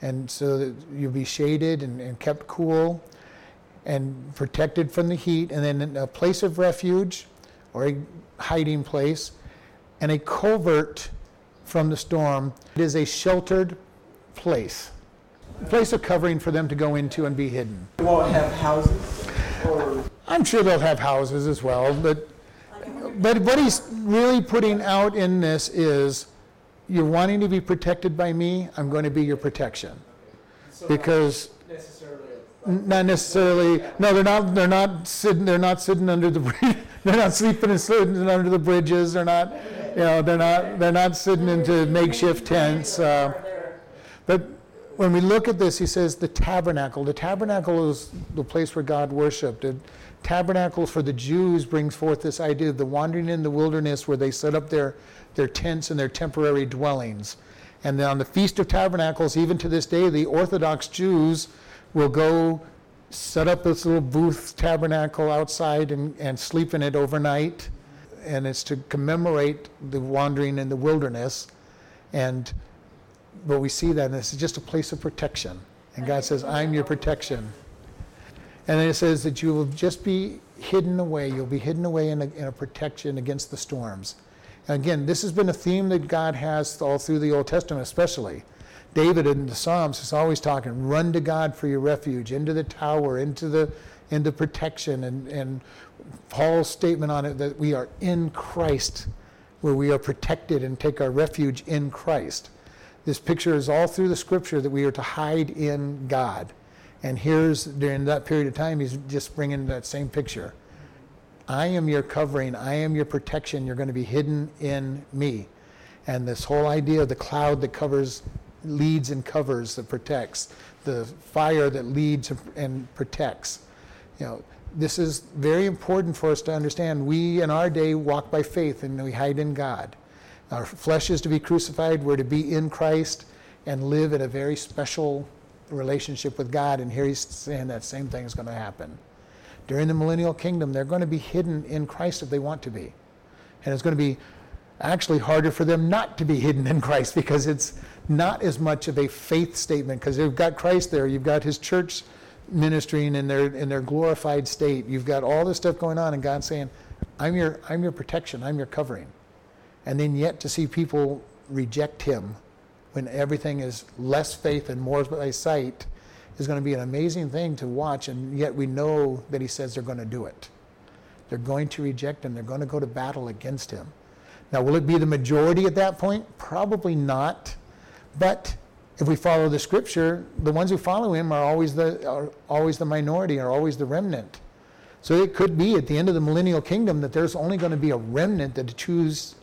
and so that you'll be shaded and, and kept cool and protected from the heat, and then a place of refuge or a hiding place, and a covert from the storm. It is a sheltered place, place of covering for them to go into and be hidden. They won't have houses or I'm sure they'll have houses as well, but but what he's really putting out in this is you're wanting to be protected by me, I'm going to be your protection. so Because not necessarily. not necessarily no, they're not they're not sitting they're not sitting under the bridge, <laughs> they're not sleeping and sitting under the bridges, they're not you know, they're not they're not sitting into makeshift tents. Uh, but when we look at this, he says the tabernacle. The tabernacle is the place where God worshiped. The tabernacle for the Jews brings forth this idea of the wandering in the wilderness where they set up their, their tents and their temporary dwellings. And on the Feast of Tabernacles, even to this day, the Orthodox Jews will go set up this little booth tabernacle outside and, and sleep in it overnight. And it's to commemorate the wandering in the wilderness. And but we see that and this is just a place of protection. And God says, I'm your protection. And then it says that you will just be hidden away. You'll be hidden away in a, in a protection against the storms. And again, this has been a theme that God has all through the Old Testament, especially. David in the Psalms is always talking, run to God for your refuge, into the tower, into the into protection. And, and Paul's statement on it that we are in Christ, where we are protected and take our refuge in Christ. This picture is all through the scripture that we are to hide in God. And here's during that period of time, he's just bringing that same picture. I am your covering, I am your protection, you're going to be hidden in me. And this whole idea of the cloud that covers, leads and covers, that protects, the fire that leads and protects. You know, this is very important for us to understand. We in our day walk by faith and we hide in God. Our flesh is to be crucified, we're to be in Christ and live in a very special relationship with God. And here he's saying that same thing is going to happen. During the millennial kingdom, they're going to be hidden in Christ if they want to be. And it's going to be actually harder for them not to be hidden in Christ because it's not as much of a faith statement because you've got Christ there, you've got his church ministering in their in their glorified state. You've got all this stuff going on, and God saying, "I'm your I'm your protection. I'm your covering." And then yet to see people reject Him when everything is less faith and more by sight is going to be an amazing thing to watch. And yet we know that He says they're going to do it. They're going to reject Him. They're going to go to battle against Him. Now, will it be the majority at that point? Probably not. But if we follow the scripture, the ones who follow him are always the are always the minority, are always the remnant. So it could be at the end of the millennial kingdom that there's only going to be a remnant that choose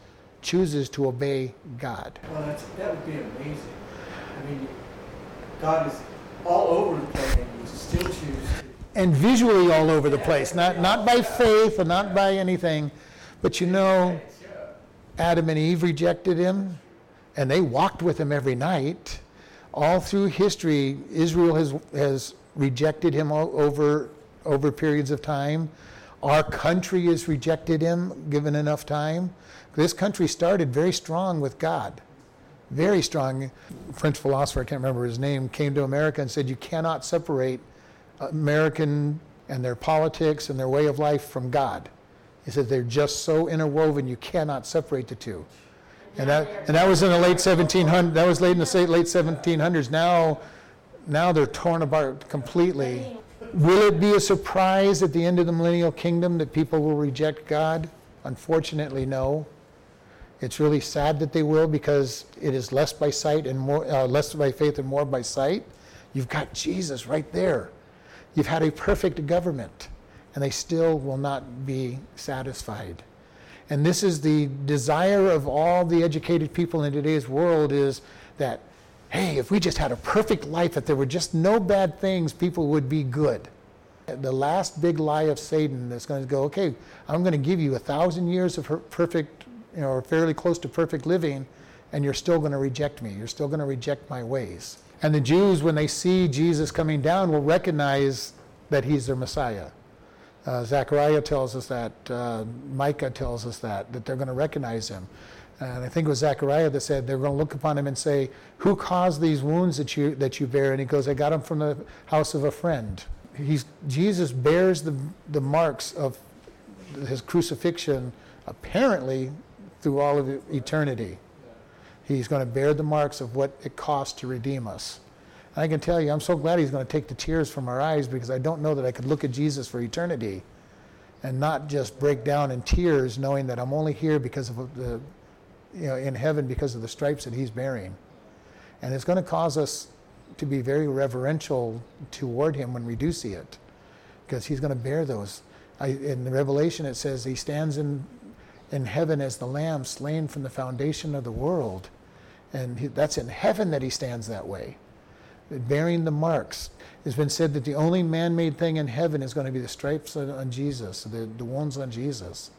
chooses to obey God. Well, that's, that would be amazing. I mean, God is all over the place and you still choose to. And visually all over the place, not not by faith and not by anything, but you know, Adam and Eve rejected him, and they walked with him every night. All through history, Israel has, has rejected him over, over periods of time. Our country has rejected him given enough time. This country started very strong with God. Very strong. French philosopher, I can't remember his name, came to America and said, You cannot separate American and their politics and their way of life from God. He said they're just so interwoven you cannot separate the two. And that, and that was in the late 1700s. That was late in the late 1700s. Now, now they're torn apart completely. Will it be a surprise at the end of the millennial kingdom that people will reject God? Unfortunately, no. It's really sad that they will because it is less by sight and more uh, less by faith and more by sight. You've got Jesus right there. You've had a perfect government, and they still will not be satisfied. And this is the desire of all the educated people in today's world is that, hey, if we just had a perfect life, if there were just no bad things, people would be good. The last big lie of Satan is going to go, okay, I'm going to give you a thousand years of perfect, you know, or fairly close to perfect living, and you're still going to reject me. You're still going to reject my ways. And the Jews, when they see Jesus coming down, will recognize that he's their Messiah. Uh, Zechariah tells us that. Uh, Micah tells us that, that they're going to recognize him. And I think it was Zechariah that said they're going to look upon him and say, Who caused these wounds that you, that you bear? And he goes, I got them from the house of a friend. He's, Jesus bears the, the marks of his crucifixion apparently through all of eternity. He's going to bear the marks of what it cost to redeem us. And I can tell you, I'm so glad he's going to take the tears from our eyes because I don't know that I could look at Jesus for eternity and not just break down in tears knowing that I'm only here because of uh, the, you know, in heaven because of the stripes that he's bearing. And it's going to cause us to be very reverential toward him when we do see it because he's going to bear those. I, in the Revelation, it says he stands in, in heaven as the lamb slain from the foundation of the world. And that's in heaven that he stands that way bearing the marks. It's been said that the only man made thing in heaven is going to be the stripes on, Jesus, the, the wounds on Jesus.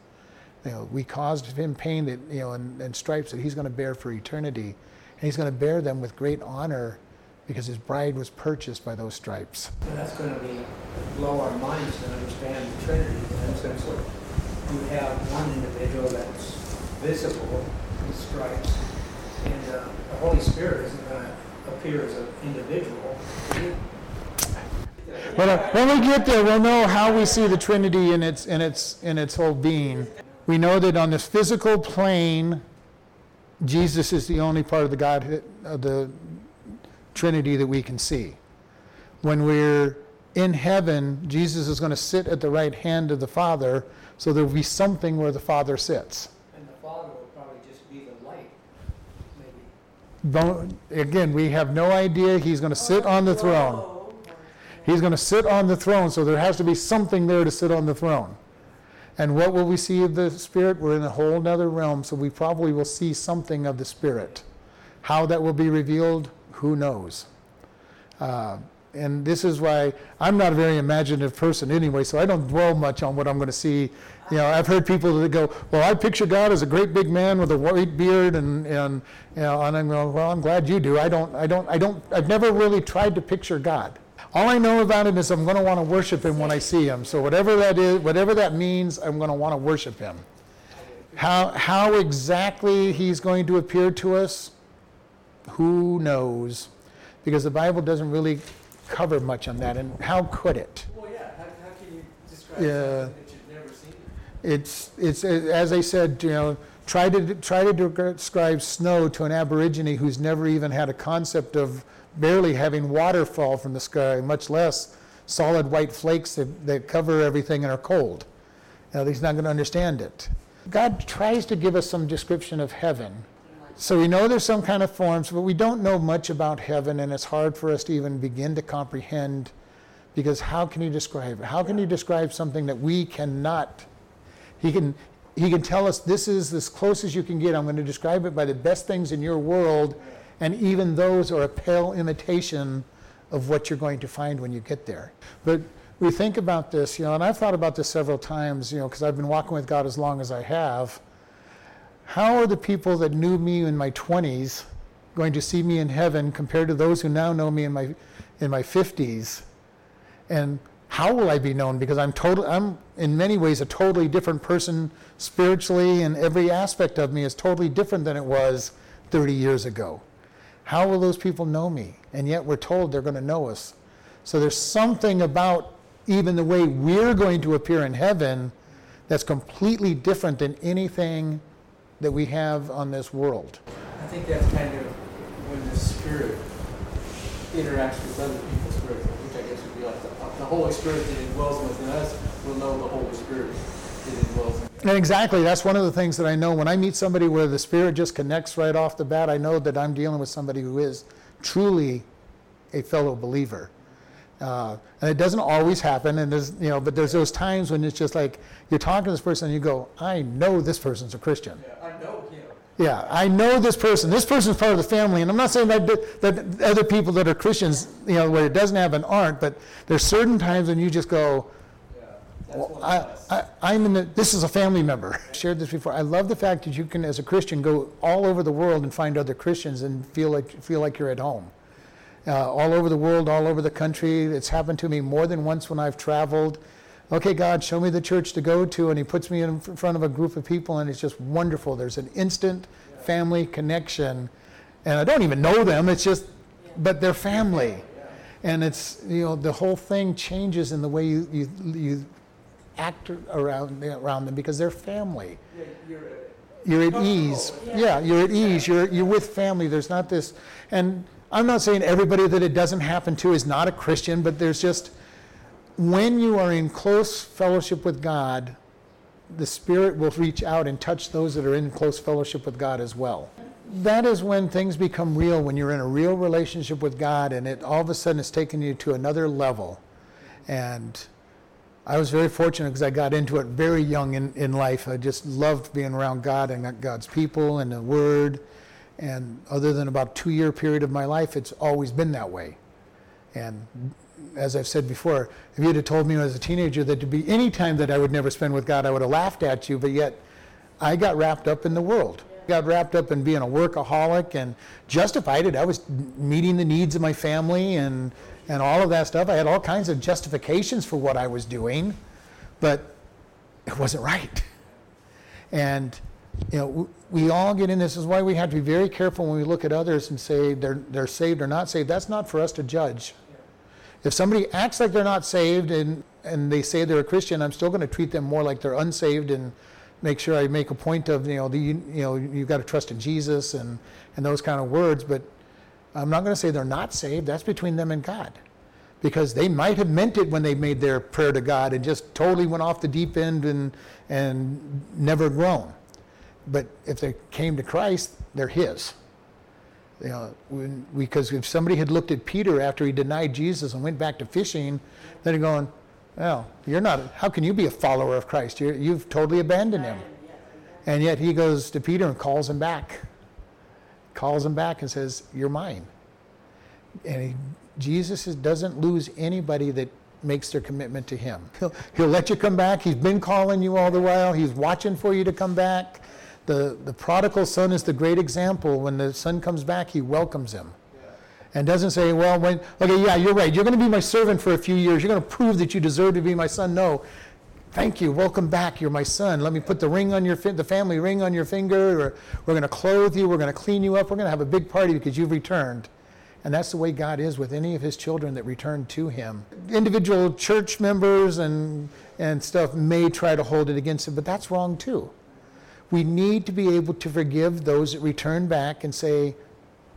You know, we caused him pain that, you know, and, and stripes that he's going to bear for eternity. And he's going to bear them with great honor because his bride was purchased by those stripes. And that's going to be, blow our minds to understand the Trinity in that sense of you have one individual that's visible, the stripes, and uh, the Holy Spirit isn't going to appear as an individual. Well, uh, when we get there, we'll know how we see the Trinity in its, in its, in its whole being. We know that on this physical plane, Jesus is the only part of the Godhead, of the Trinity that we can see. When we're in heaven, Jesus is going to sit at the right hand of the Father, so there will be something where the Father sits. And the Father will probably just be the light, maybe. Don't- Again, we have no idea. He's going to sit on the throne. He's going to sit on the throne, so there has to be something there to sit on the throne. And what will we see of the Spirit? We're in a whole other realm, so we probably will see something of the Spirit. How that will be revealed, who knows? Uh, and this is why I'm not a very imaginative person anyway, so I don't dwell much on what I'm going to see. You know, I've heard people that go, "Well, I picture God as a great big man with a white beard," and and you know, and I'm going, "Well, I'm glad you do. I don't, I don't, I don't. I've never really tried to picture God. All I know about him is I'm going to want to worship him when I see him. So whatever that is, whatever that means, I'm going to want to worship him. How how exactly he's going to appear to us, who knows? Because the Bible doesn't really cover much on that, and how could it? Well, yeah, how, how can you describe Yeah. something that you've never seen? It's, it's, as I said, you know, try to, try to describe snow to an Aborigine who's never even had a concept of barely having water fall from the sky, much less solid white flakes that, that cover everything and are cold. Now, he's not going to understand it. God tries to give us some description of heaven. So we know there's some kind of forms, but we don't know much about heaven, and it's hard for us to even begin to comprehend because how can you describe it? How can he describe something that we cannot? He can, he can tell us this is as close as you can get. I'm going to describe it by the best things in your world, and even those are a pale imitation of what you're going to find when you get there. But we think about this, you know, and I've thought about this several times, you know, because I've been walking with God as long as I have. How are the people that knew me in my 20s going to see me in heaven compared to those who now know me in my in my 50s? And how will I be known? Because I'm total, I'm in many ways a totally different person spiritually, and every aspect of me is totally different than it was 30 years ago. How will those people know me? And yet we're told they're going to know us. So there's something about even the way we're going to appear in heaven that's completely different than anything that we have on this world. I think that's kind of when the spirit interacts with other people's spirit, which I guess would be like the, the Holy Spirit that indwells within us will know the Holy Spirit that indwells in And exactly, that's one of the things that I know. When I meet somebody where the spirit just connects right off the bat, I know that I'm dealing with somebody who is truly a fellow believer. Uh, and it doesn't always happen, and there's you know, but there's those times when it's just like you're talking to this person and you go, I know this person's a Christian. Yeah, I know him. Yeah, I know this person. This person's part of the family, and I'm not saying that that other people that are Christians, you know, where it doesn't happen aren't, but there's certain times when you just go, Yeah, well, I. I, I'm in the, this is a family member. I shared this before. I love the fact that you can, as a Christian, go all over the world and find other Christians and feel like feel like you're at home. Uh, all over the world, all over the country. It's happened to me more than once when I've traveled. Okay, God, show me the church to go to, and He puts me in front of a group of people, and it's just wonderful. There's an instant family connection, and I don't even know them. It's just, but they're family, and it's you know the whole thing changes in the way you you, you act around around them because they're family. You're, at ease. Yeah, you're at ease. You're you're with family. There's not this, and I'm not saying everybody that it doesn't happen to is not a Christian, but there's just when you are in close fellowship with God, the Spirit will reach out and touch those that are in close fellowship with God as well. That is when things become real, when you're in a real relationship with God and it all of a sudden it's taken you to another level. And I was very fortunate because I got into it very young in, in life. I just loved being around God and God's people and the Word. And other than about two year period of my life, it's always been that way. And as I've said before, if you'd have told me as a teenager that to be any time that I would never spend with God, I would have laughed at you. But yet, I got wrapped up in the world. Got wrapped up in being a workaholic and justified it. I was meeting the needs of my family and and all of that stuff. I had all kinds of justifications for what I was doing, but it wasn't right. And you know, we all get in this. is why we have to be very careful when we look at others and say they're they're saved or not saved. That's not for us to judge. If somebody acts like they're not saved and, and they say they're a Christian, I'm still going to treat them more like they're unsaved and make sure I make a point of, you know, the, you know, you've got to trust in Jesus and, and those kind of words. But I'm not going to say they're not saved. That's between them and God. Because they might have meant it when they made their prayer to God and just totally went off the deep end and, and never grown. But if they came to Christ, they're His. You know, when, because if somebody had looked at Peter after he denied Jesus and went back to fishing, they'd have gone, well, you're not, how can you be a follower of Christ? You're, you've totally abandoned him. And yet he goes to Peter and calls him back. Calls him back and says, You're mine. And he, Jesus doesn't lose anybody that makes their commitment to him. He'll, he'll let you come back. He's been calling you all the while, he's watching for you to come back. The, the prodigal son is the great example. When the son comes back, he welcomes him and doesn't say, well, when, okay, yeah, you're right. You're going to be my servant for a few years. You're going to prove that you deserve to be my son. No. Thank you. Welcome back. You're my son. Let me put the ring on your fi- the family ring on your finger. Or we're going to clothe you. We're going to clean you up. We're going to have a big party because you've returned. And that's the way God is with any of his children that return to him. Individual church members and, and stuff may try to hold it against him, but that's wrong too. We need to be able to forgive those that return back and say,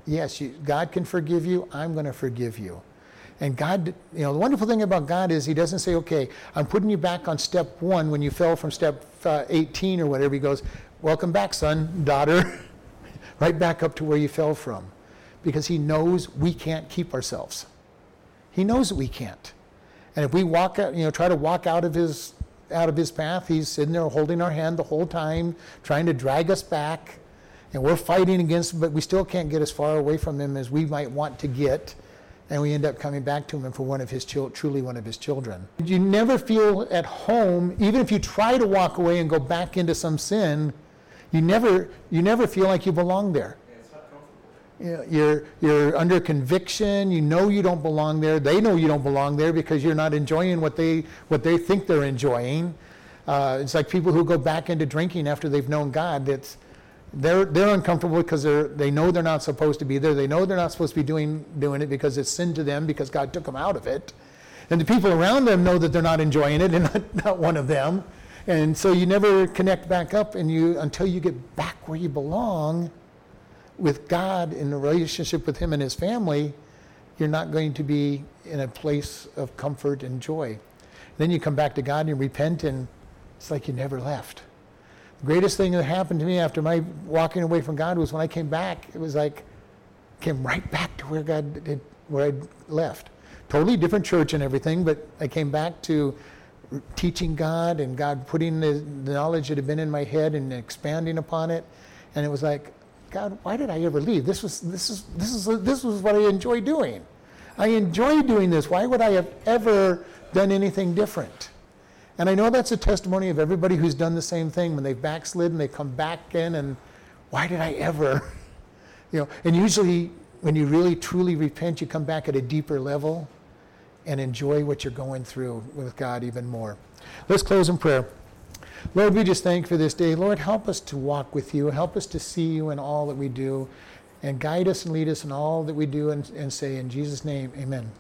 Yes, you, God can forgive you. I'm going to forgive you. And God, you know, the wonderful thing about God is He doesn't say, okay, I'm putting you back on step one when you fell from step uh, 18 or whatever. He goes, welcome back, son, daughter, <laughs> right back up to where you fell from. Because He knows we can't keep ourselves. He knows that we can't. And if we walk out, you know, try to walk out of His out of His path, He's sitting there holding our hand the whole time, trying to drag us back. And we're fighting against, him, but we still can't get as far away from Him as we might want to get and we end up coming back to him for one of his chil- truly one of his children. You never feel at home, even if you try to walk away and go back into some sin. You never you never feel like you belong there. Yeah, it's not comfortable. You know, You're you're under conviction. You know you don't belong there. They know you don't belong there because you're not enjoying what they what they think they're enjoying. Uh, it's like people who go back into drinking after they've known God. It's they're they're uncomfortable because they're they know they're not supposed to be there. They know they're not supposed to be doing doing it because it's sin to them because God took them out of it. And the people around them know that they're not enjoying it <laughs> and not, not one of them. And so you never connect back up and you until you get back where you belong with God in a relationship with him and his family, you're not going to be in a place of comfort and joy. Then you come back to God and you repent and it's like you never left. The greatest thing that happened to me after my walking away from God was when I came back. It was like came right back to where God did, where I'd left. Totally different church and everything, but I came back to teaching God and God putting the knowledge that had been in my head and expanding upon it. And it was like, God, why did I ever leave? This was this is this is this was what I enjoy doing. I enjoy doing this. Why would I have ever done anything different? And I know that's a testimony of everybody who's done the same thing when they've backslid and they come back in and why did I ever? <laughs> You know, and usually when you really truly repent, you come back at a deeper level and enjoy what you're going through with God even more. Let's close in prayer. Lord, we just thank for this day. Lord, help us to walk with you. Help us to see you in all that we do and guide us and lead us in all that we do and, and say in Jesus' name, amen.